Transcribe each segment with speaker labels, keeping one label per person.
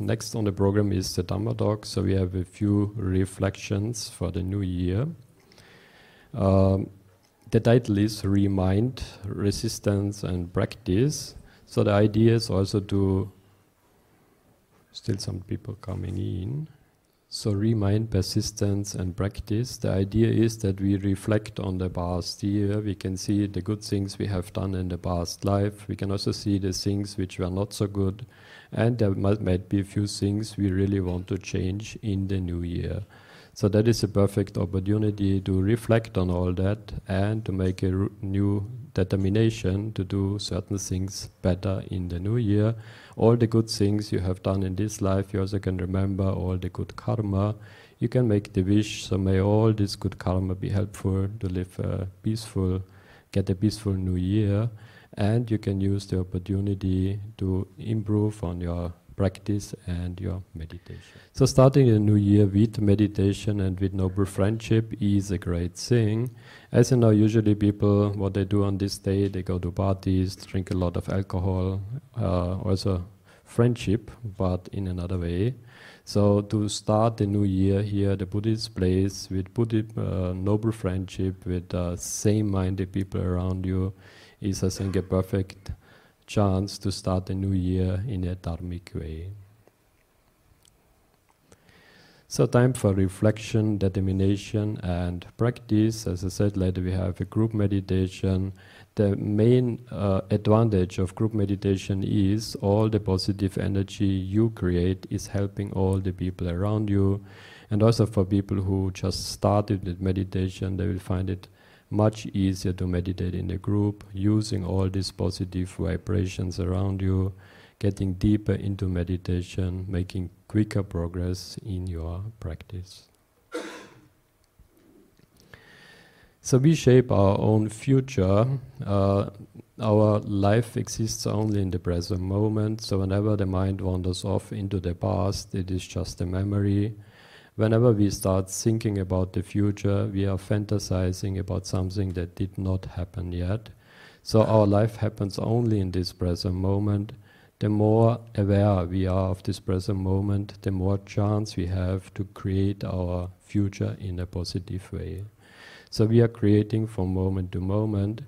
Speaker 1: next on the program is the Dhamma talk, so we have a few reflections for the new year. Um, the title is Remind, Resistance and Practice. So the idea is also to, still some people coming in. So remind, persistence and practice. The idea is that we reflect on the past year. We can see the good things we have done in the past life. We can also see the things which were not so good. And there might, might be a few things we really want to change in the new year. So that is a perfect opportunity to reflect on all that and to make a new determination to do certain things better in the new year. All the good things you have done in this life, you also can remember all the good karma. You can make the wish, so may all this good karma be helpful to live a peaceful, get a peaceful new year. And you can use the opportunity to improve on your practice and your meditation. So starting a new year with meditation and with noble friendship is a great thing. As you know, usually people, what they do on this day, they go to parties, drink a lot of alcohol, uh, also friendship, but in another way. So to start the new year here, the Buddhist place with Buddhist, uh, noble friendship, with uh, same-minded people around you, is I think a perfect chance to start a new year in a dharmic way. So time for reflection, determination and practice. As I said, later we have a group meditation. The main uh, advantage of group meditation is all the positive energy you create is helping all the people around you. And also for people who just started with meditation, they will find it much easier to meditate in a group, using all these positive vibrations around you, getting deeper into meditation, making quicker progress in your practice. So we shape our own future. Uh, our life exists only in the present moment. So whenever the mind wanders off into the past, it is just a memory whenever we start thinking about the future, we are fantasizing about something that did not happen yet. So our life happens only in this present moment. The more aware we are of this present moment, the more chance we have to create our future in a positive way. So we are creating from moment to moment,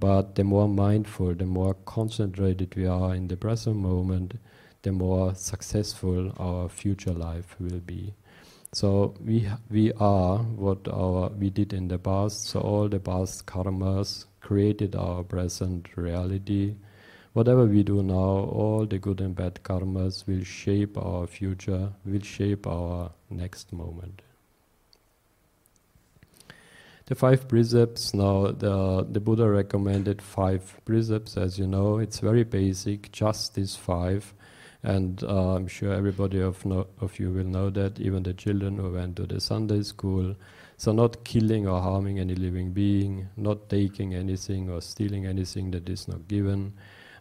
Speaker 1: but the more mindful, the more concentrated we are in the present moment, the more successful our future life will be. So we we are what our we did in the past. So all the past karmas created our present reality. Whatever we do now, all the good and bad karmas will shape our future, will shape our next moment. The five precepts now, the, the Buddha recommended five precepts, as you know, it's very basic, just these five. And uh, I'm sure everybody of, no, of you will know that, even the children who went to the Sunday school. So, not killing or harming any living being, not taking anything or stealing anything that is not given,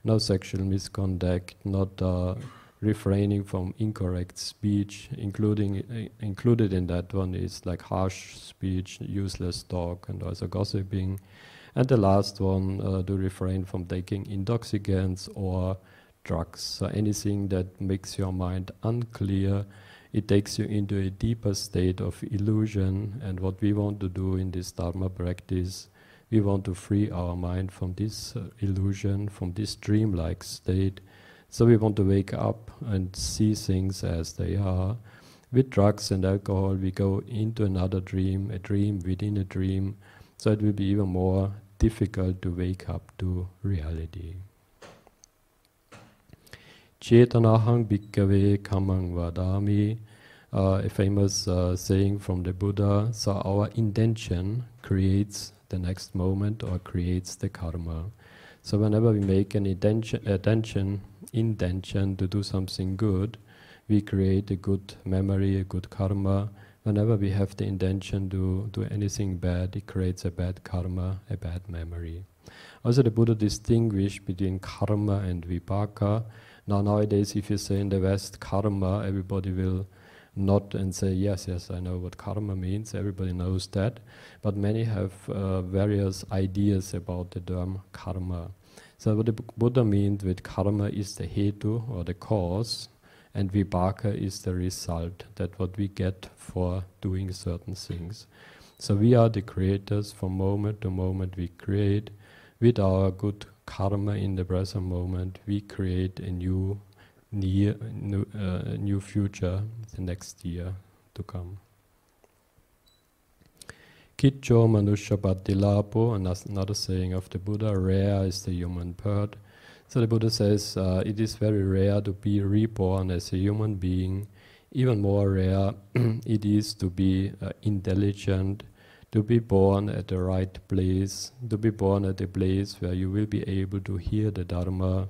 Speaker 1: no sexual misconduct, not uh, refraining from incorrect speech, including uh, included in that one is like harsh speech, useless talk, and also gossiping. And the last one, uh, to refrain from taking intoxicants or drugs. So anything that makes your mind unclear, it takes you into a deeper state of illusion. And what we want to do in this Dharma practice, we want to free our mind from this uh, illusion, from this dreamlike state. So we want to wake up and see things as they are. With drugs and alcohol, we go into another dream, a dream within a dream. So it will be even more difficult to wake up to reality. Chetanahang bhikkhave kamang vadami, uh, a famous uh, saying from the Buddha. So our intention creates the next moment or creates the karma. So whenever we make an intention, attention, intention to do something good, we create a good memory, a good karma. Whenever we have the intention to do anything bad, it creates a bad karma, a bad memory. Also, the Buddha distinguished between karma and vipaka. Now, nowadays, if you say in the West karma, everybody will nod and say, yes, yes, I know what karma means. Everybody knows that. But many have uh, various ideas about the term karma. So, what the Buddha means with karma is the hetu or the cause, and vipaka is the result that what we get for doing certain things. So we are the creators from moment to moment we create. With our good karma in the present moment, we create a new, near, new, uh, new future the next year to come. Kicho manusha patilapo, another saying of the Buddha, rare is the human bird. So the Buddha says uh, it is very rare to be reborn as a human being. Even more rare it is to be uh, intelligent, to be born at the right place, to be born at a place where you will be able to hear the Dharma,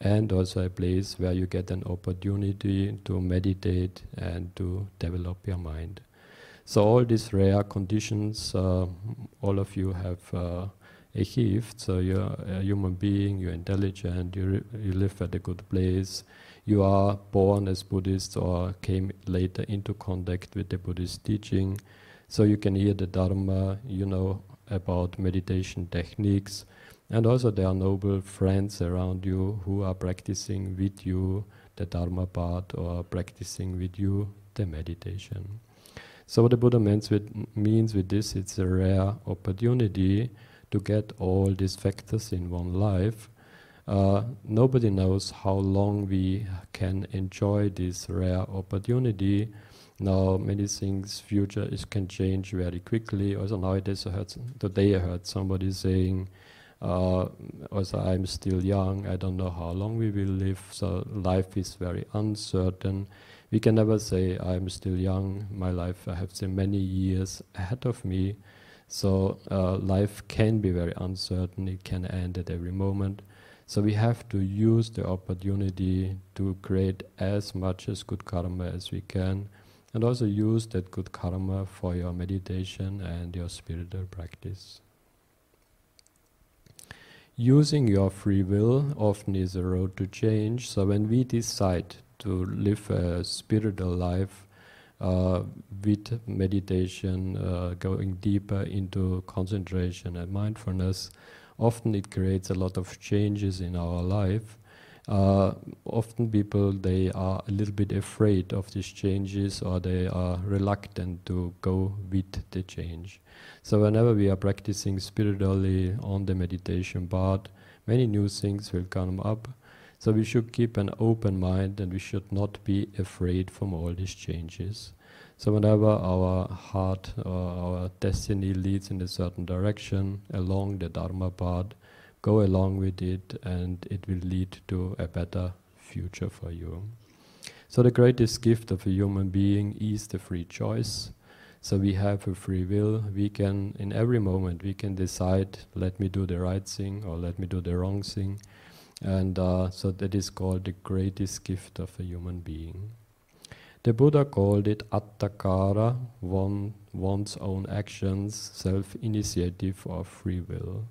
Speaker 1: and also a place where you get an opportunity to meditate and to develop your mind. So all these rare conditions, uh, all of you have uh, achieved. So you're a human being, you're intelligent, you, you live at a good place, you are born as Buddhist or came later into contact with the Buddhist teaching so you can hear the Dharma, you know about meditation techniques, and also there are noble friends around you who are practicing with you the Dharma part or practicing with you the meditation. So what the Buddha means with, means with this, it's a rare opportunity to get all these factors in one life. Uh, nobody knows how long we can enjoy this rare opportunity now many things future is can change very quickly. Also nowadays I heard today I heard somebody saying uh, also I'm still young, I don't know how long we will live, so life is very uncertain. We can never say I'm still young, my life I have many years ahead of me. So uh, life can be very uncertain, it can end at every moment. So we have to use the opportunity to create as much as good karma as we can and also use that good karma for your meditation and your spiritual practice. Using your free will often is a road to change. So when we decide to live a spiritual life uh, with meditation, uh, going deeper into concentration and mindfulness, often it creates a lot of changes in our life uh, often people they are a little bit afraid of these changes or they are reluctant to go with the change. So whenever we are practicing spiritually on the meditation part, many new things will come up. So we should keep an open mind and we should not be afraid from all these changes. So whenever our heart or our destiny leads in a certain direction along the Dharma path, go along with it and it will lead to a better future for you. So the greatest gift of a human being is the free choice. So we have a free will. We can, in every moment, we can decide, let me do the right thing or let me do the wrong thing. And uh, so that is called the greatest gift of a human being. The Buddha called it attakara, one, one's own actions, self-initiative or free will.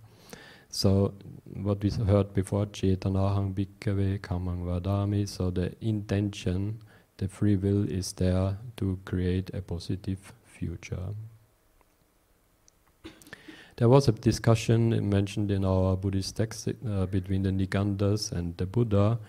Speaker 1: So what we heard before, Chetanahang Bhikkhave Kamang Vadami, so the intention, the free will is there to create a positive future. There was a discussion mentioned in our Buddhist text uh, between the Niganthas and the Buddha.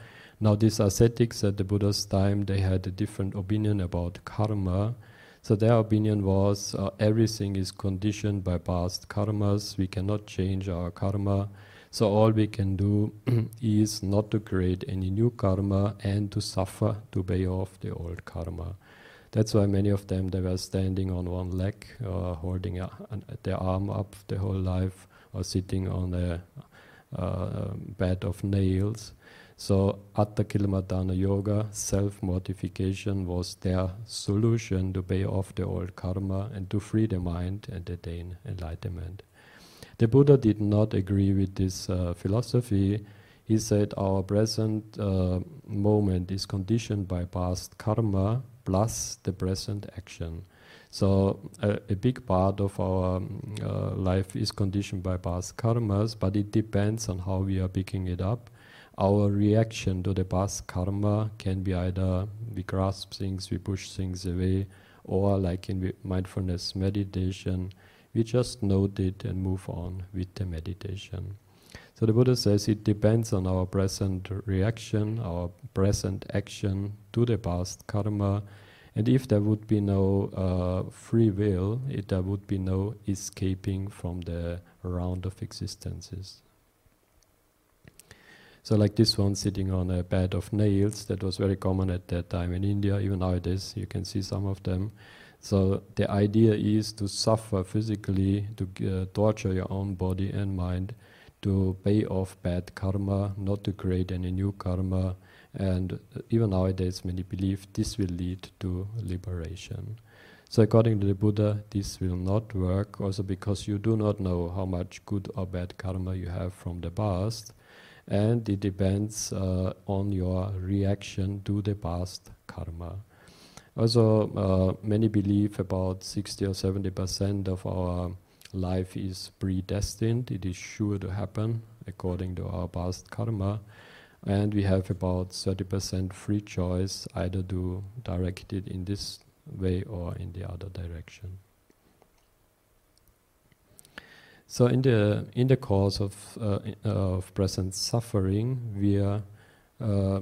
Speaker 1: Now these ascetics at the Buddha's time, they had a different opinion about karma, so their opinion was uh, everything is conditioned by past karmas. We cannot change our karma. So all we can do is not to create any new karma and to suffer to pay off the old karma. That's why many of them they were standing on one leg, uh, holding a, their arm up the whole life, or sitting on a uh, bed of nails. So Attakilmatana Yoga, self-mortification was their solution to pay off the old karma and to free the mind and attain enlightenment. The Buddha did not agree with this uh, philosophy. He said our present uh, moment is conditioned by past karma plus the present action. So a, a big part of our um, uh, life is conditioned by past karmas, but it depends on how we are picking it up our reaction to the past karma can be either we grasp things, we push things away, or like in mindfulness meditation, we just note it and move on with the meditation. So the Buddha says it depends on our present reaction, our present action to the past karma. And if there would be no uh, free will, it, there would be no escaping from the round of existences. So, like this one sitting on a bed of nails, that was very common at that time in India, even nowadays, you can see some of them. So, the idea is to suffer physically, to uh, torture your own body and mind, to pay off bad karma, not to create any new karma. And even nowadays, many believe this will lead to liberation. So, according to the Buddha, this will not work, also because you do not know how much good or bad karma you have from the past and it depends uh, on your reaction to the past karma. Also, uh, many believe about 60 or 70 percent of our life is predestined, it is sure to happen according to our past karma, and we have about 30 percent free choice either to direct it in this way or in the other direction. So in the in the course of uh, of present suffering, we are uh,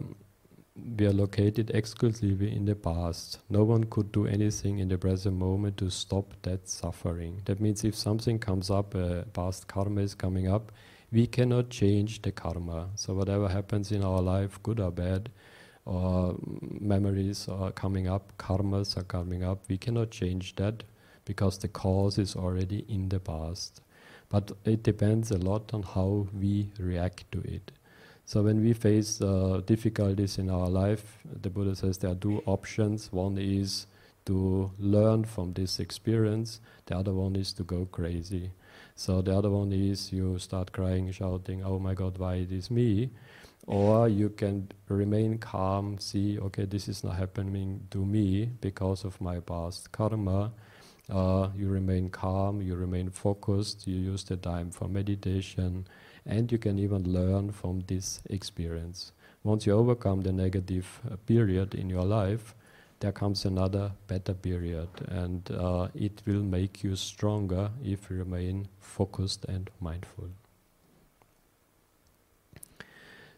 Speaker 1: we are located exclusively in the past. No one could do anything in the present moment to stop that suffering. That means if something comes up, uh, past karma is coming up, we cannot change the karma. So whatever happens in our life, good or bad, or memories are coming up, karmas are coming up, we cannot change that because the cause is already in the past. But it depends a lot on how we react to it. So when we face uh, difficulties in our life, the Buddha says there are two options. One is to learn from this experience. The other one is to go crazy. So the other one is you start crying, shouting, "Oh my God, why it is me?" Or you can remain calm, see, okay, this is not happening to me because of my past karma uh, you remain calm, you remain focused, you use the time for meditation, and you can even learn from this experience. Once you overcome the negative uh, period in your life, there comes another better period, and uh, it will make you stronger if you remain focused and mindful.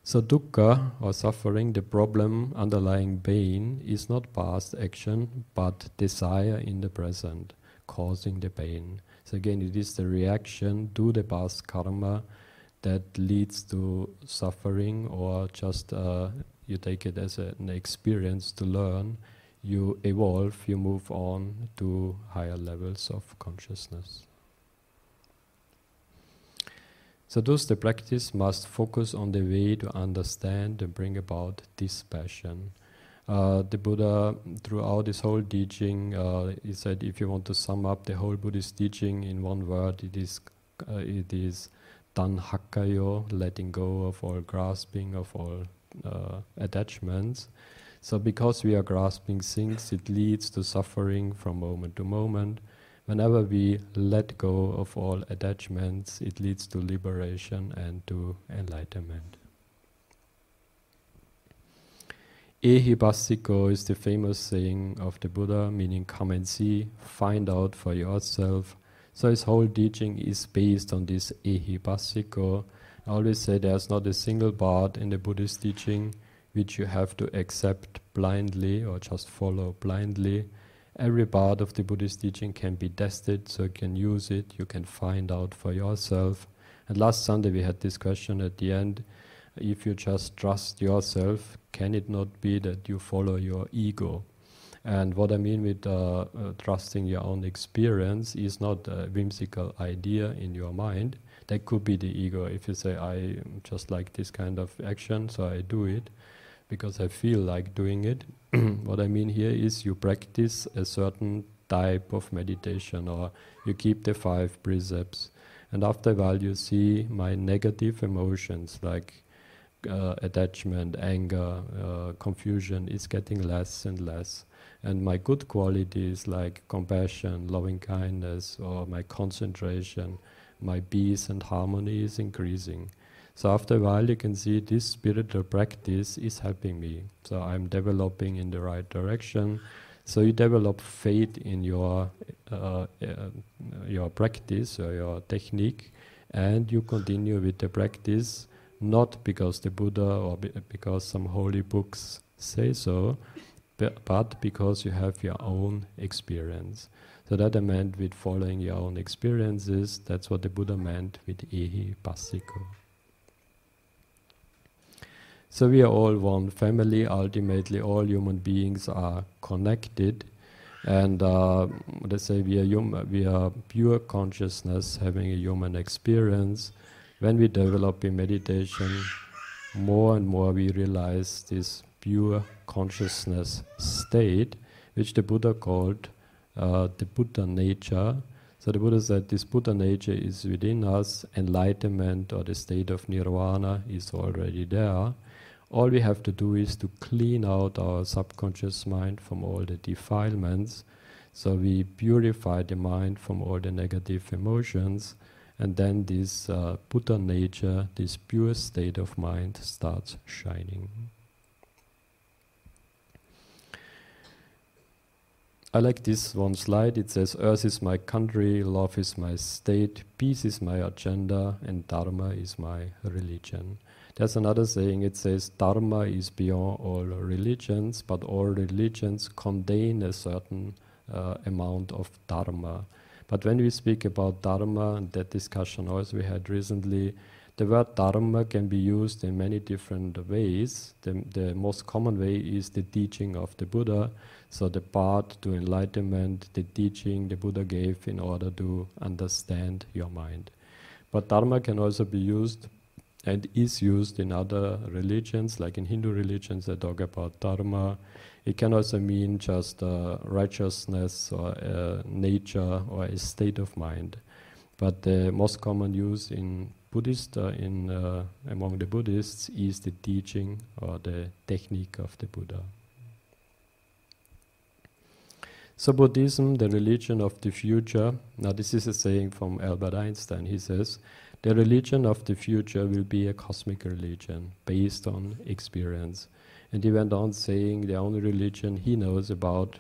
Speaker 1: So, dukkha or suffering, the problem underlying pain, is not past action but desire in the present causing the pain. So again, it is the reaction to the past karma that leads to suffering, or just uh, you take it as a, an experience to learn. You evolve, you move on to higher levels of consciousness. So, thus, the practice must focus on the way to understand and bring about dispassion. Uh, the Buddha, throughout his whole teaching, uh, he said, if you want to sum up the whole Buddhist teaching in one word, it is uh, it is tanhakkayo, letting go of all grasping, of all uh, attachments. So, because we are grasping things, it leads to suffering from moment to moment. Whenever we let go of all attachments, it leads to liberation and to enlightenment. Ehipassiko is the famous saying of the Buddha, meaning come and see, find out for yourself. So his whole teaching is based on this ehipassiko. I always say there's not a single part in the Buddhist teaching which you have to accept blindly or just follow blindly. Every part of the Buddhist teaching can be tested, so you can use it, you can find out for yourself. And last Sunday we had this question at the end if you just trust yourself, can it not be that you follow your ego? And what I mean with uh, uh, trusting your own experience is not a whimsical idea in your mind. That could be the ego. If you say, I just like this kind of action, so I do it because I feel like doing it. what I mean here is you practice a certain type of meditation or you keep the five precepts. And after a while, you see my negative emotions like uh, attachment, anger, uh, confusion is getting less and less. And my good qualities like compassion, loving kindness, or my concentration, my peace and harmony is increasing. So after a while, you can see this spiritual practice is helping me. So I'm developing in the right direction. So you develop faith in your uh, uh, your practice or your technique, and you continue with the practice not because the Buddha or be because some holy books say so, but because you have your own experience. So that I meant with following your own experiences, that's what the Buddha meant with ehi passiko. So we are all one family, ultimately all human beings are connected and uh, let's say we are, hum- we are pure consciousness having a human experience. When we develop in meditation, more and more we realize this pure consciousness state, which the Buddha called uh, the Buddha nature. So the Buddha said this Buddha nature is within us, enlightenment or the state of nirvana is already there. All we have to do is to clean out our subconscious mind from all the defilements. So we purify the mind from all the negative emotions, and then this uh, Buddha nature, this pure state of mind, starts shining. I like this one slide. It says, Earth is my country, love is my state, peace is my agenda, and Dharma is my religion. There's another saying, it says, Dharma is beyond all religions, but all religions contain a certain uh, amount of Dharma. But when we speak about Dharma, and that discussion also we had recently, the word Dharma can be used in many different ways. The, the most common way is the teaching of the Buddha so the path to enlightenment, the teaching the Buddha gave in order to understand your mind. But Dharma can also be used and is used in other religions, like in Hindu religions, they talk about Dharma. It can also mean just uh, righteousness or uh, nature or a state of mind. But the most common use in Buddhist, uh, in uh, among the Buddhists, is the teaching or the technique of the Buddha. So Buddhism, the religion of the future. Now this is a saying from Albert Einstein. He says, the religion of the future will be a cosmic religion based on experience. And he went on saying the only religion he knows about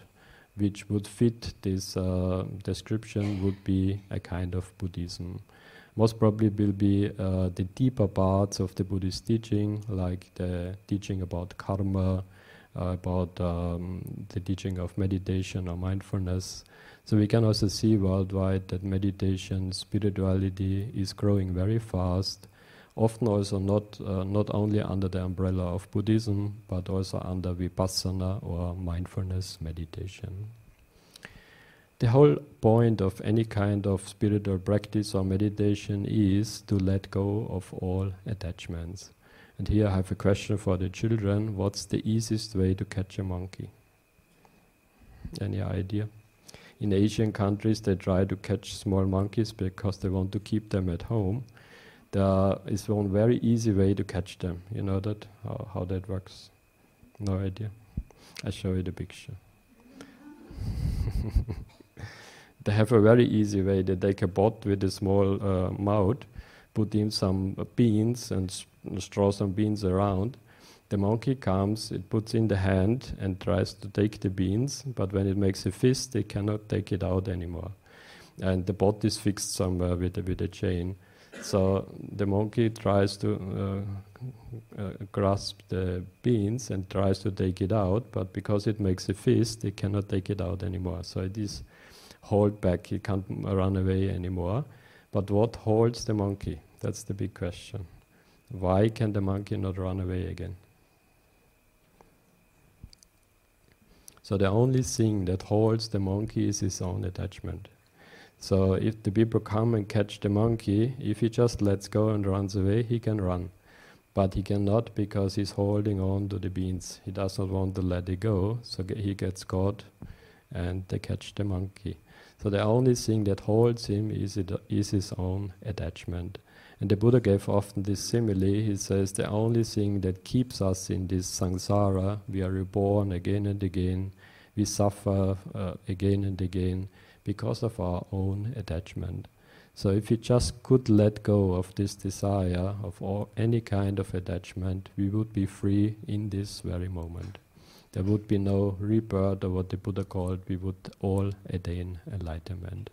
Speaker 1: which would fit this uh, description would be a kind of Buddhism. Most probably will be uh, the deeper parts of the Buddhist teaching, like the teaching about karma, uh, about um, the teaching of meditation or mindfulness. So we can also see worldwide that meditation, spirituality is growing very fast. Often also not uh, not only under the umbrella of Buddhism, but also under vipassana or mindfulness meditation. The whole point of any kind of spiritual practice or meditation is to let go of all attachments. And here I have a question for the children. What's the easiest way to catch a monkey? Any idea? In Asian countries, they try to catch small monkeys because they want to keep them at home. There is one very easy way to catch them. You know that? How, how that works? No idea. I show you the picture. they have a very easy way. They take a pot with a small uh, mouth, put in some beans and straw some beans around. The monkey comes, it puts in the hand and tries to take the beans, but when it makes a fist, it cannot take it out anymore. And the pot is fixed somewhere with a, with a chain. So the monkey tries to uh, uh, grasp the beans and tries to take it out, but because it makes a fist, it cannot take it out anymore. So it is hold back, it can't run away anymore. But what holds the monkey? That's the big question. Why can the monkey not run away again? So the only thing that holds the monkey is his own attachment. So if the people come and catch the monkey, if he just lets go and runs away, he can run. But he cannot because he's holding on to the beans. He does not want to let it go, so he gets caught and they catch the monkey. So the only thing that holds him is, it, is his own attachment. And the Buddha gave often this simile. He says, The only thing that keeps us in this samsara, we are reborn again and again, we suffer uh, again and again because of our own attachment. So if we just could let go of this desire, of all, any kind of attachment, we would be free in this very moment. There would be no rebirth, or what the Buddha called, we would all attain enlightenment.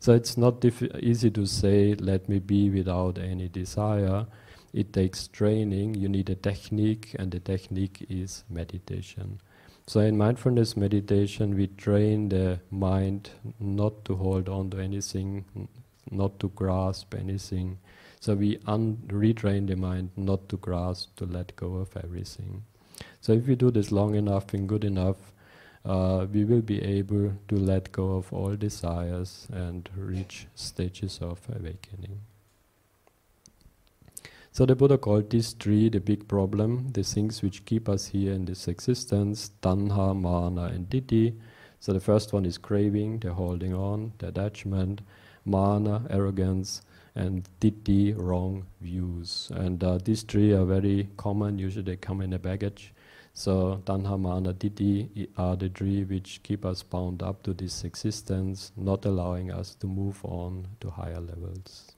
Speaker 1: So it's not easy to say, let me be without any desire. It takes training, you need a technique, and the technique is meditation. So in mindfulness meditation, we train the mind not to hold on to anything, not to grasp anything. So we retrain the mind not to grasp, to let go of everything. So if we do this long enough and good enough, uh, we will be able to let go of all desires and reach stages of awakening. So the Buddha called these three the big problem, the things which keep us here in this existence, tanha, mana, and ditthi. So the first one is craving, the holding on, the attachment, mana, arrogance, and ditthi, wrong views. And uh, these three are very common, usually they come in a baggage. So tanha, mana, ditthi are the three which keep us bound up to this existence, not allowing us to move on to higher levels.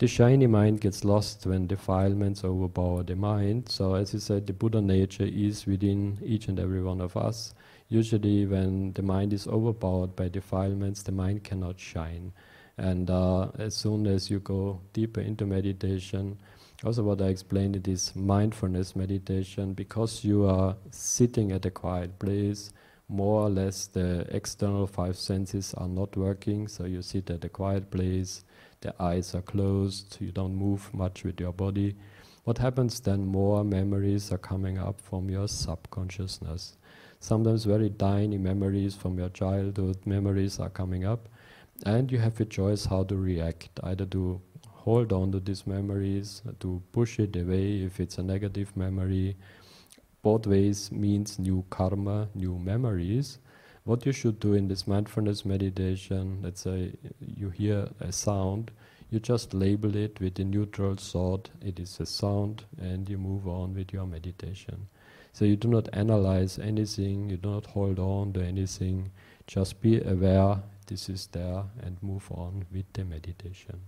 Speaker 1: The shiny mind gets lost when defilements overpower the mind. So, as you said, the Buddha nature is within each and every one of us. Usually, when the mind is overpowered by defilements, the mind cannot shine. And uh, as soon as you go deeper into meditation, also what I explained it is mindfulness meditation, because you are sitting at a quiet place, more or less the external five senses are not working, so you sit at a quiet place the eyes are closed, you don't move much with your body. What happens then? More memories are coming up from your subconsciousness. Sometimes very tiny memories from your childhood memories are coming up, and you have a choice how to react either to hold on to these memories, to push it away if it's a negative memory. Both ways means new karma, new memories what you should do in this mindfulness meditation, let's say you hear a sound, you just label it with a neutral thought, it is a sound, and you move on with your meditation. So you do not analyze anything, you do not hold on to anything, just be aware this is there and move on with the meditation.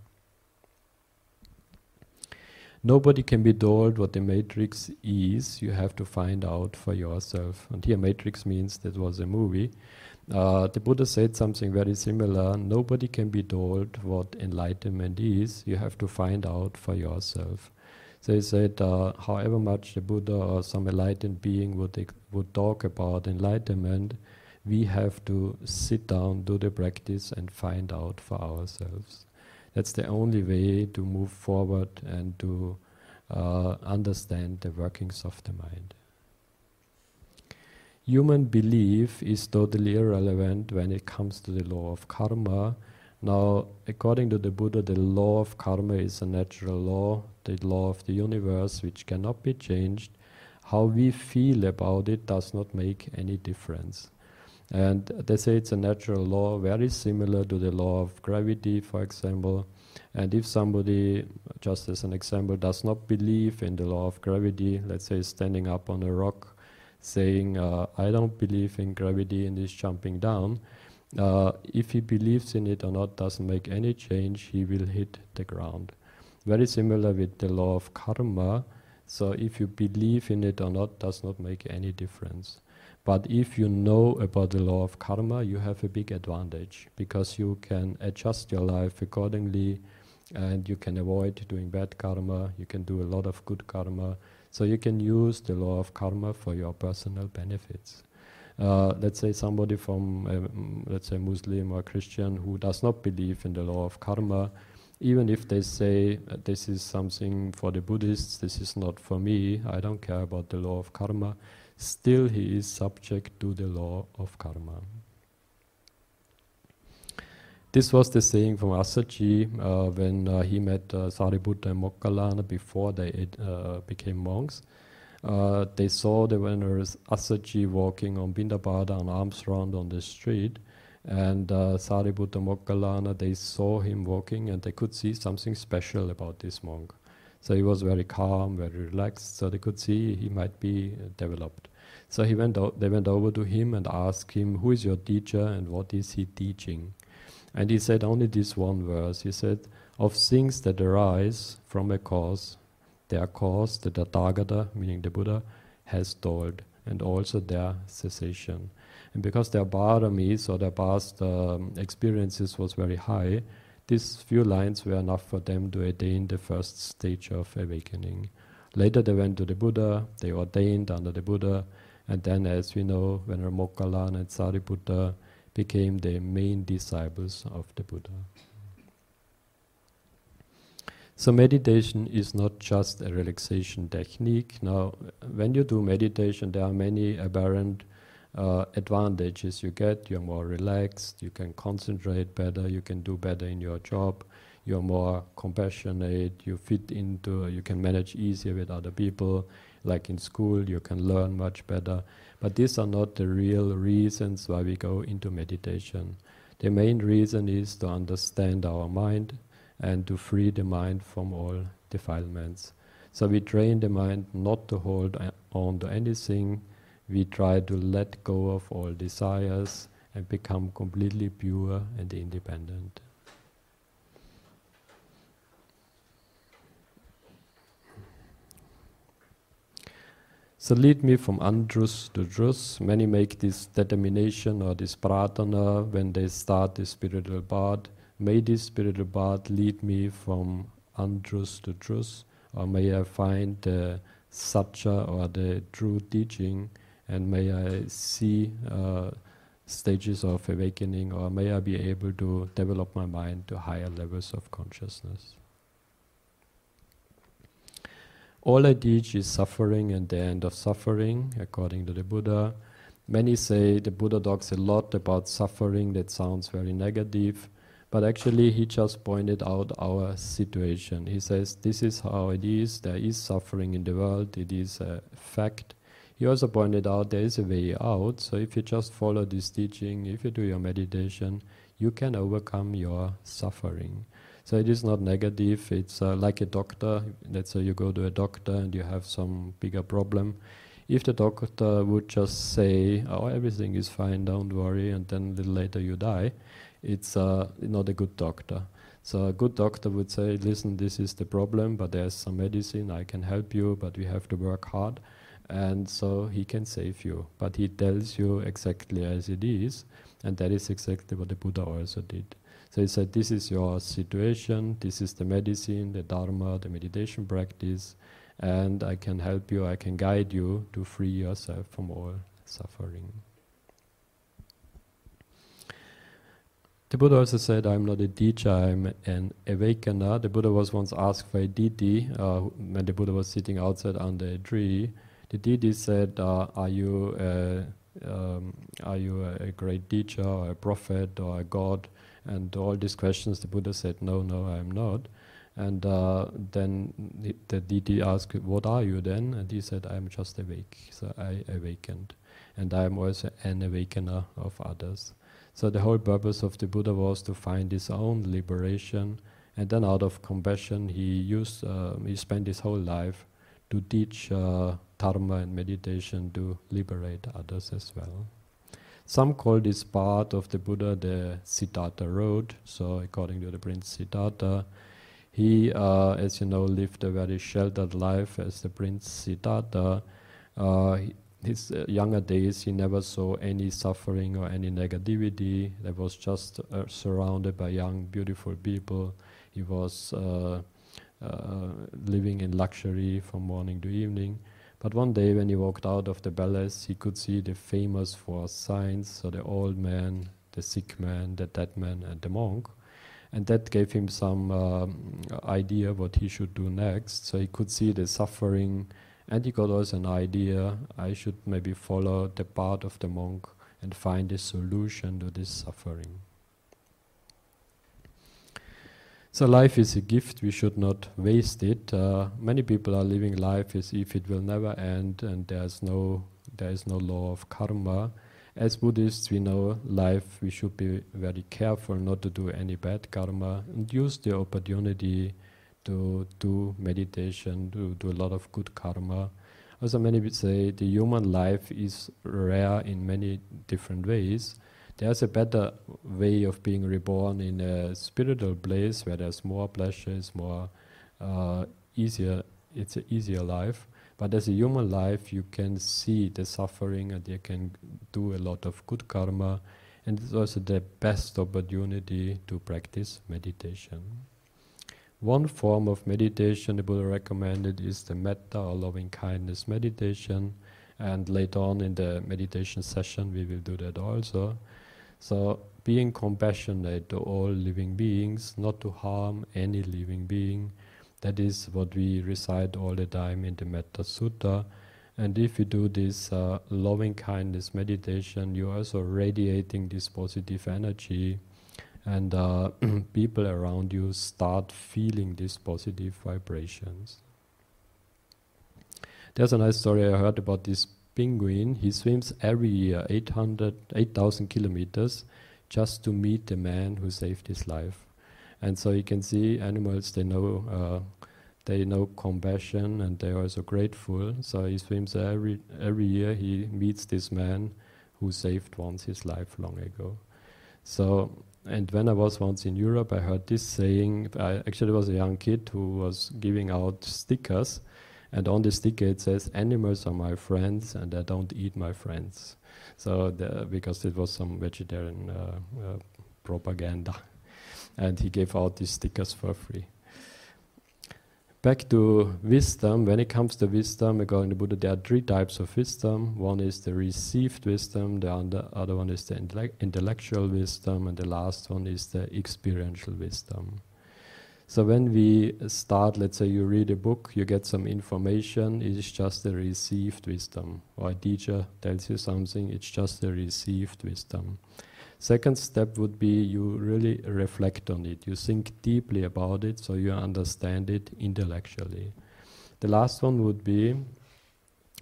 Speaker 1: Nobody can be told what the matrix is. You have to find out for yourself. And here, matrix means that was a movie. Uh, the Buddha said something very similar. Nobody can be told what enlightenment is. You have to find out for yourself. He said, uh, however much the Buddha or some enlightened being would would talk about enlightenment, we have to sit down, do the practice, and find out for ourselves. That's the only way to move forward and to uh, understand the workings of the mind. Human belief is totally irrelevant when it comes to the law of karma. Now, according to the Buddha, the law of karma is a natural law, the law of the universe, which cannot be changed. How we feel about it does not make any difference. And they say it's a natural law, very similar to the law of gravity, for example. And if somebody, just as an example, does not believe in the law of gravity, let's say standing up on a rock, saying, uh, I don't believe in gravity and is jumping down, uh, if he believes in it or not doesn't make any change, he will hit the ground. Very similar with the law of karma. So if you believe in it or not does not make any difference. But if you know about the law of karma, you have a big advantage because you can adjust your life accordingly and you can avoid doing bad karma, you can do a lot of good karma. So you can use the law of karma for your personal benefits. Uh, let's say somebody from, um, let's say Muslim or Christian who does not believe in the law of karma, even if they say uh, this is something for the Buddhists, this is not for me, I don't care about the law of karma, still he is subject to the law of karma. This was the saying from Assaji uh, when uh, he met uh, Sariputta and Moggallana before they uh, became monks. Uh, they saw the venerable Assaji walking on pindapata on arms round on the street, and uh, Sariputta and Moggallana, they saw him walking and they could see something special about this monk. So he was very calm, very relaxed, so they could see he might be developed. So he went o- they went over to him and asked him, Who is your teacher and what is he teaching? And he said only this one verse. He said, Of things that arise from a cause, their cause, the Tathagata, meaning the Buddha, has told, and also their cessation. And because their paramis or their past um, experiences was very high, these few lines were enough for them to attain the first stage of awakening. Later they went to the Buddha, they ordained under the Buddha, and then as we know, Venerable Moggallana and Sariputta became the main disciples of the Buddha. So meditation is not just a relaxation technique. Now, when you do meditation, there are many apparent uh, advantages you get. You're more relaxed, you can concentrate better, you can do better in your job, you're more compassionate, you fit into, you can manage easier with other people. Like in school, you can learn much better. But these are not the real reasons why we go into meditation. The main reason is to understand our mind and to free the mind from all defilements. So we train the mind not to hold on to anything. We try to let go of all desires and become completely pure and independent. So lead me from andrus to drus. Many make this determination or this pratana when they start the spiritual path May this spiritual path lead me from andrus to drus, or may I find the satcha or the true teaching, and may I see uh, stages of awakening, or may I be able to develop my mind to higher levels of consciousness. All teach is suffering and the end of suffering, according to the Buddha. Many say the Buddha talks a lot about suffering, that sounds very negative. But actually, he just pointed out our situation. He says, This is how it is. There is suffering in the world. It is a fact. He also pointed out there is a way out. So if you just follow this teaching, if you do your meditation, you can overcome your suffering. So it is not negative. It's uh, like a doctor. Let's say you go to a doctor and you have some bigger problem. If the doctor would just say, "Oh, everything is fine, don't worry," and then a little later you die, it's uh, not a good doctor. So a good doctor would say, listen, this is the problem, but there's some medicine, I can help you, but we have to work hard. And so he can save you. But he tells you exactly as it is, and that is exactly what the Buddha also did. So he said, this is your situation, this is the medicine, the dharma, the meditation practice, and I can help you, I can guide you to free yourself from all suffering. The Buddha also said, I'm not a teacher, I'm an awakener. The Buddha was once asked by a deity uh, when the Buddha was sitting outside under a tree. The deity said, uh, Are you a, um, are you a great teacher, or a prophet, or a god? And all these questions, the Buddha said, No, no, I'm not. And uh, then the deity asked, What are you then? And he said, I'm just awake. So I awakened. And I am also an awakener of others. So the whole purpose of the Buddha was to find his own liberation, and then out of compassion, he used uh, he spent his whole life to teach uh, dharma and meditation to liberate others as well. Some call this part of the Buddha the Siddhartha Road. So, according to the Prince Siddhartha, he, uh, as you know, lived a very sheltered life as the Prince Siddhartha. Uh, his uh, younger days, he never saw any suffering or any negativity. He was just uh, surrounded by young, beautiful people. He was uh, uh, living in luxury from morning to evening. But one day, when he walked out of the palace, he could see the famous four signs so the old man, the sick man, the dead man, and the monk. And that gave him some um, idea what he should do next. So he could see the suffering and he got also an idea I should maybe follow the path of the monk and find a solution to this suffering. So life is a gift, we should not waste it. Uh, many people are living life as if it will never end and there's no, there is no law of karma. As Buddhists, we know life, we should be very careful not to do any bad karma and use the opportunity to do meditation, to do a lot of good karma. Also, many would say the human life is rare in many different ways. There's a better way of being reborn in a spiritual place where there's more pleasures, more uh, easier. It's an easier life. But as a human life, you can see the suffering and you can do a lot of good karma. And it's also the best opportunity to practice meditation. One form of meditation the Buddha recommended is the metta or loving kindness meditation. And later on in the meditation session, we will do that also. So, being compassionate to all living beings, not to harm any living being, that is what we recite all the time in the Metta Sutta. And if you do this uh, loving kindness meditation, you're also radiating this positive energy, and uh, people around you start feeling these positive vibrations. There's a nice story I heard about this penguin. He swims every year 800, 8,000 kilometers just to meet the man who saved his life. And so you can see animals, they know, uh, they know compassion and they are also grateful. So he swims every, every year, he meets this man who saved once his life long ago. So, and when I was once in Europe, I heard this saying. I actually was a young kid who was giving out stickers, and on the sticker it says, "Animals are my friends, and I don't eat my friends." So, the, because it was some vegetarian uh, uh, propaganda and he gave out these stickers for free. Back to wisdom, when it comes to wisdom, according to Buddha, there are three types of wisdom. One is the received wisdom, the other one is the intellectual wisdom, and the last one is the experiential wisdom. So when we start, let's say you read a book, you get some information, it is just a received wisdom. Or a teacher tells you something, it's just a received wisdom. Second step would be you really reflect on it. You think deeply about it so you understand it intellectually. The last one would be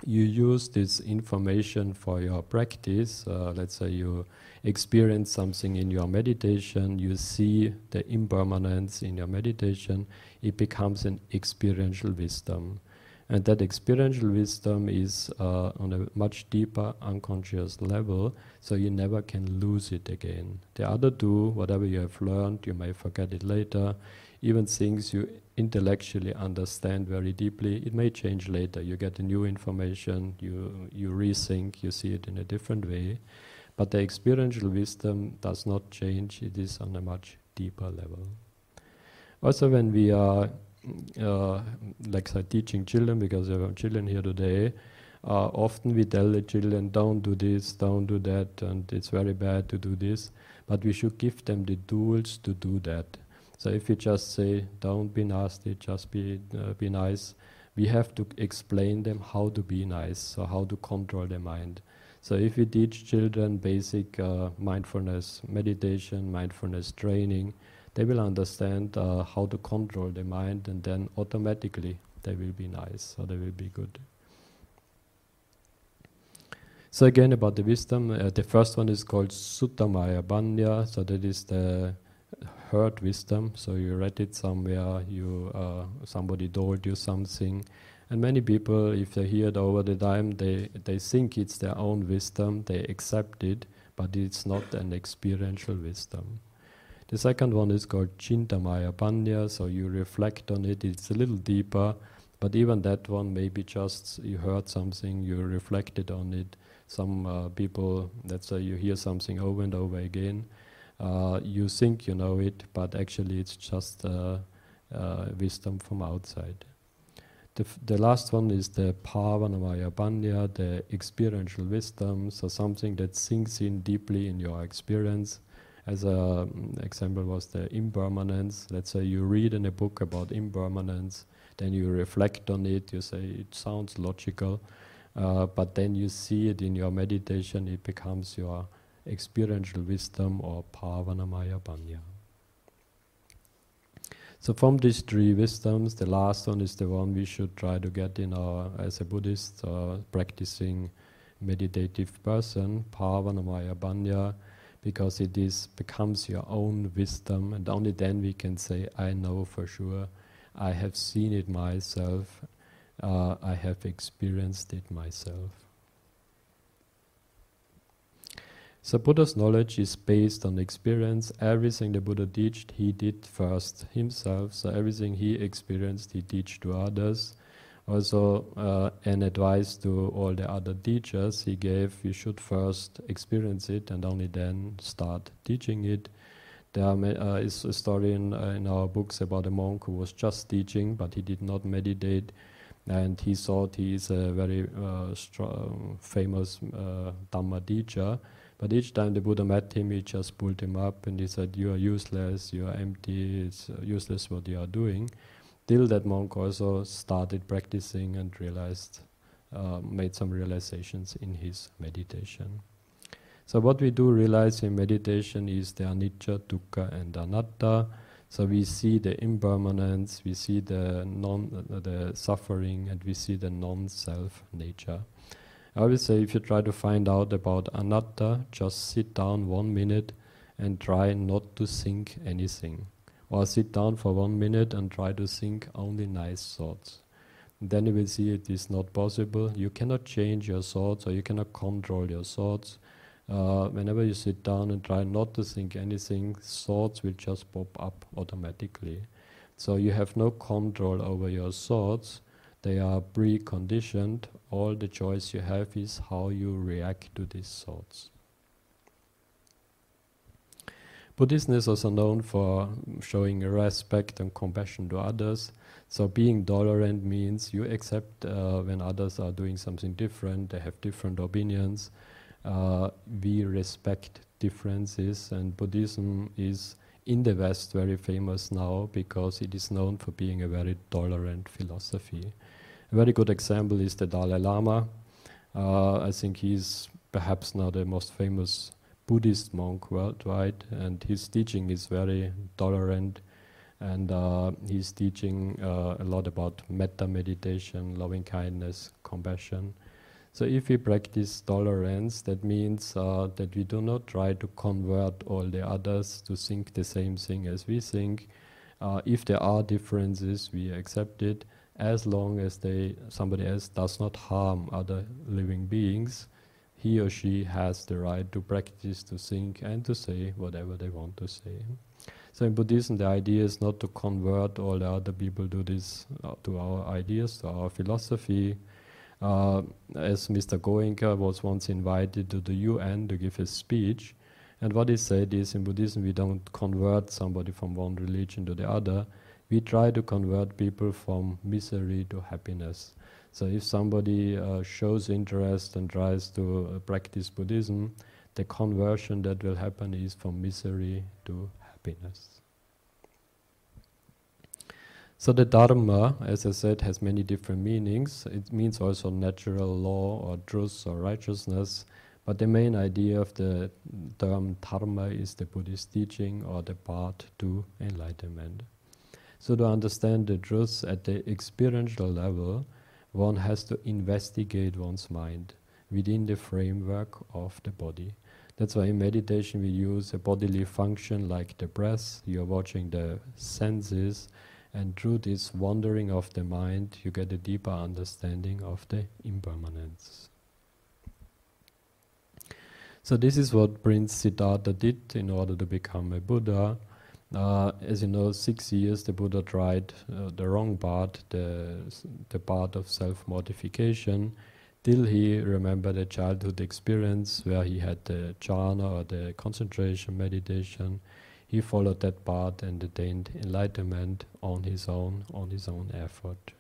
Speaker 1: you use this information for your practice. Uh, let's say you experience something in your meditation, you see the impermanence in your meditation, it becomes an experiential wisdom. And that experiential wisdom is uh, on a much deeper unconscious level, so you never can lose it again. The other two, whatever you have learned, you may forget it later. Even things you intellectually understand very deeply, it may change later. You get new information, you, you rethink, you see it in a different way. But the experiential wisdom does not change, it is on a much deeper level. Also, when we are uh, like say teaching children because there are children here today. Uh, often we tell the children, don't do this, don't do that, and it's very bad to do this. But we should give them the tools to do that. So if we just say, don't be nasty, just be, uh, be nice, we have to explain them how to be nice, so how to control their mind. So if we teach children basic uh, mindfulness meditation, mindfulness training, they will understand uh, how to control the mind, and then automatically they will be nice, or they will be good. So again, about the wisdom, uh, the first one is called Sutamaya Panya. So that is the heard wisdom. So you read it somewhere, you uh, somebody told you something, and many people, if they hear it over the time, they they think it's their own wisdom. They accept it, but it's not an experiential wisdom. The second one is called Chintamaya Panya, so you reflect on it, it's a little deeper, but even that one, maybe just you heard something, you reflected on it. Some uh, people, let's say you hear something over and over again, uh, you think you know it, but actually it's just uh, uh wisdom from outside. The, the last one is the Bhavanamaya Panya, the experiential wisdom, so something that sinks in deeply in your experience as an um, example was the impermanence. Let's say you read in a book about impermanence, then you reflect on it, you say it sounds logical, uh, but then you see it in your meditation, it becomes your experiential wisdom or Bhavanamaya Panya. So from these three wisdoms, the last one is the one we should try to get in our, as a Buddhist uh, practicing meditative person, Bhavanamaya Panya, because it is becomes your own wisdom and only then we can say i know for sure. I have seen it myself. Uh, i have experienced it myself so buddha's knowledge is based on experience everything the buddha taught he did first himself so everything he experienced he teach to others Also, uh, an advice to all the other teachers he gave: you should first experience it and only then start teaching it. There uh, is a story in, uh, in our books about a monk who was just teaching, but he did not meditate, and he thought he is a very uh, strong, famous uh, Dhamma teacher. But each time the Buddha met him, he just pulled him up and he said, "You are useless. You are empty. It's uh, useless what you are doing." Till that monk also started practicing and realized, uh, made some realizations in his meditation. So what we do realize in meditation is the anicca, dukkha, and anatta. So we see the impermanence, we see the non, uh, the suffering, and we see the non-self nature. I would say if you try to find out about anatta, just sit down one minute and try not to think anything. Or sit down for one minute and try to think only nice thoughts. then you will see it is not possible. You cannot change your thoughts or you cannot control your thoughts. Uh, whenever you sit down and try not to think anything, thoughts will just pop up automatically. So you have no control over your thoughts. They are preconditioned. All the choice you have is how you react to these thoughts. Buddhism is also known for showing respect and compassion to others. So being tolerant means you accept uh, when others are doing something different, they have different opinions, uh, we respect differences, and Buddhism is in the West very famous now because it is known for being a very tolerant philosophy. A very good example is the Dalai Lama. Uh, I think he's perhaps now the most famous Buddhist monk worldwide, and his teaching is very tolerant. And uh, he's teaching uh, a lot about metta meditation, loving kindness, compassion. So if we practice tolerance, that means uh, that we do not try to convert all the others to think the same thing as we think. Uh, if there are differences, we accept it as long as they somebody else does not harm other living beings. He or she has the right to practice, to think, and to say whatever they want to say. So in Buddhism, the idea is not to convert all the other people to this, uh, to our ideas, to our philosophy as Mr. Goenka was once invited to the UN to give a speech, and what he said is in Buddhism we don't convert somebody from one religion to the other, we try to convert people from misery to happiness. So if somebody uh, shows interest and tries to uh, practice Buddhism, the conversion that will happen is from misery to happiness. So the Dharma, as I said, has many different meanings. It means also natural law or truth or righteousness. But the main idea of the term Dharma is the Buddhist teaching or the path to enlightenment. So to understand the truth at the experiential level, one has to investigate one's mind within the framework of the body. That's why in meditation we use a bodily function like the breath. You're watching the senses and through this wandering of the mind, you get a deeper understanding of the impermanence. So this is what Prince Siddhartha did in order to become a Buddha. Uh, as you know, six years the Buddha tried uh, the wrong path, the, the path of self-mortification, till he remembered a childhood experience where he had the jhana or the concentration meditation, he followed that path and attained enlightenment on his own, on his own effort.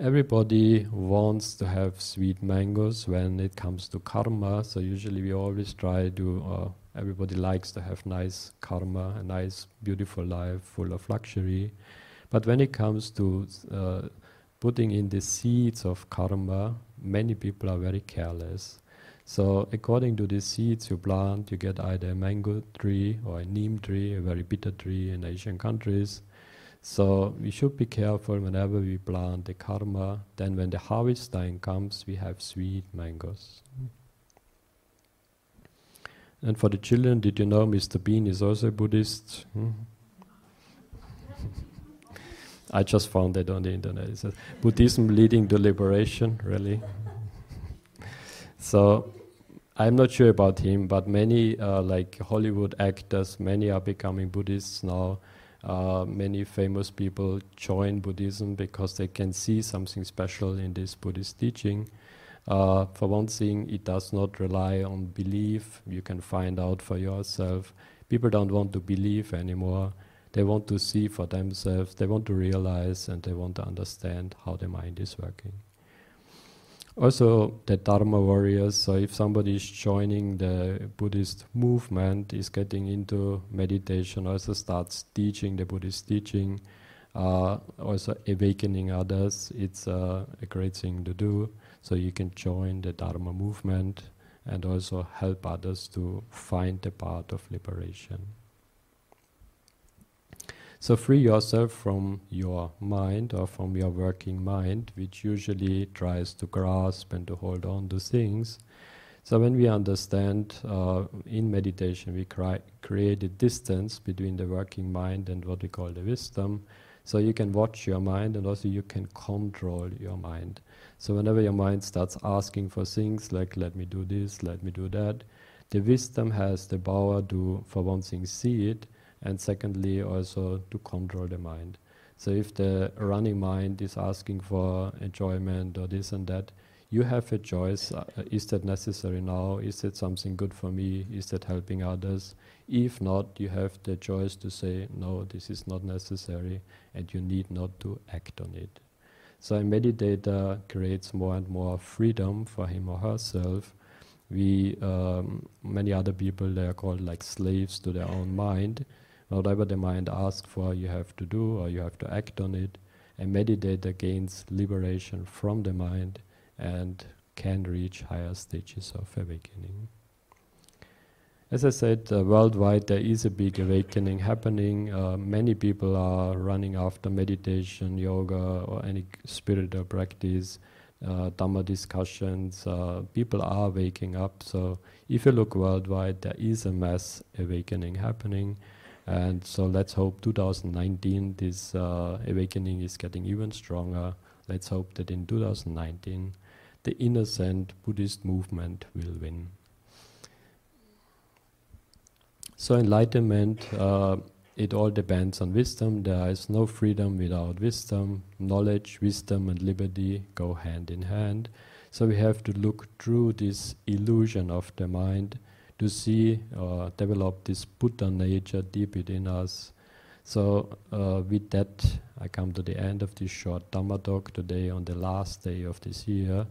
Speaker 1: Everybody wants to have sweet mangoes when it comes to karma, so usually we always try to, uh, everybody likes to have nice karma, a nice, beautiful life full of luxury. But when it comes to uh, putting in the seeds of karma, many people are very careless. So according to the seeds you plant, you get either a mango tree or a neem tree, a very bitter tree in Asian countries. So we should be careful whenever we plant the karma. Then when the harvest time comes, we have sweet mangoes. And for the children, did you know Mr. Bean is also a Buddhist? I just found that on the internet. It says Buddhism leading to liberation, really. so I'm not sure about him, but many uh, like Hollywood actors, many are becoming Buddhists now. Uh, many famous people join Buddhism because they can see something special in this Buddhist teaching. Uh, for one thing, it does not rely on belief. You can find out for yourself. People don't want to believe anymore. They want to see for themselves. They want to realize and they want to understand how the mind is working. Also, the Dharma warriors. So, if somebody is joining the Buddhist movement, is getting into meditation, also starts teaching the Buddhist teaching, uh, also awakening others, it's uh, a great thing to do. So, you can join the Dharma movement and also help others to find the path of liberation. So free yourself from your mind or from your working mind, which usually tries to grasp and to hold on to things. So when we understand uh, in meditation, we cri- create a distance between the working mind and what we call the wisdom. So you can watch your mind and also you can control your mind. So whenever your mind starts asking for things like let me do this, let me do that, the wisdom has the power to, for one thing, see it and secondly also to control the mind. So if the running mind is asking for enjoyment or this and that, you have a choice. Uh, is that necessary now? Is it something good for me? Is that helping others? If not, you have the choice to say, no, this is not necessary, and you need not to act on it. So a meditator creates more and more freedom for him or herself. We, um, many other people, they are called like slaves to their own mind Whatever the mind asks for, you have to do or you have to act on it. A meditator gains liberation from the mind and can reach higher stages of awakening. As I said, uh, worldwide there is a big awakening happening. Uh, many people are running after meditation, yoga, or any spiritual practice, uh, Dhamma discussions. Uh, people are waking up. So, if you look worldwide, there is a mass awakening happening. And so let's hope 2019 this uh, awakening is getting even stronger. Let's hope that in 2019 the innocent Buddhist movement will win. So enlightenment, uh, it all depends on wisdom. There is no freedom without wisdom. Knowledge, wisdom, and liberty go hand in hand. So we have to look through this illusion of the mind to see or uh, develop this Buddha nature deep within us. So uh, with that, I come to the end of this short Dhamma talk today on the last day of this year.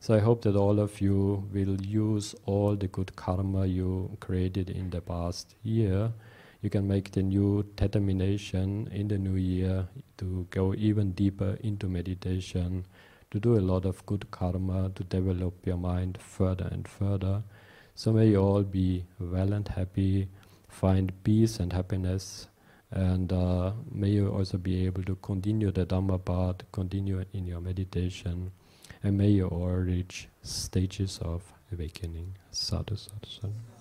Speaker 1: So I hope that all of you will use all the good karma you created in the past year. You can make the new determination in the new year to go even deeper into meditation, to do a lot of good karma, to develop your mind further and further so may you all be well and happy, find peace and happiness, and uh, may you also be able to continue the Dhamma path, continue in your meditation, and may you all reach stages of awakening. Sadhu, sadhu, sadhu.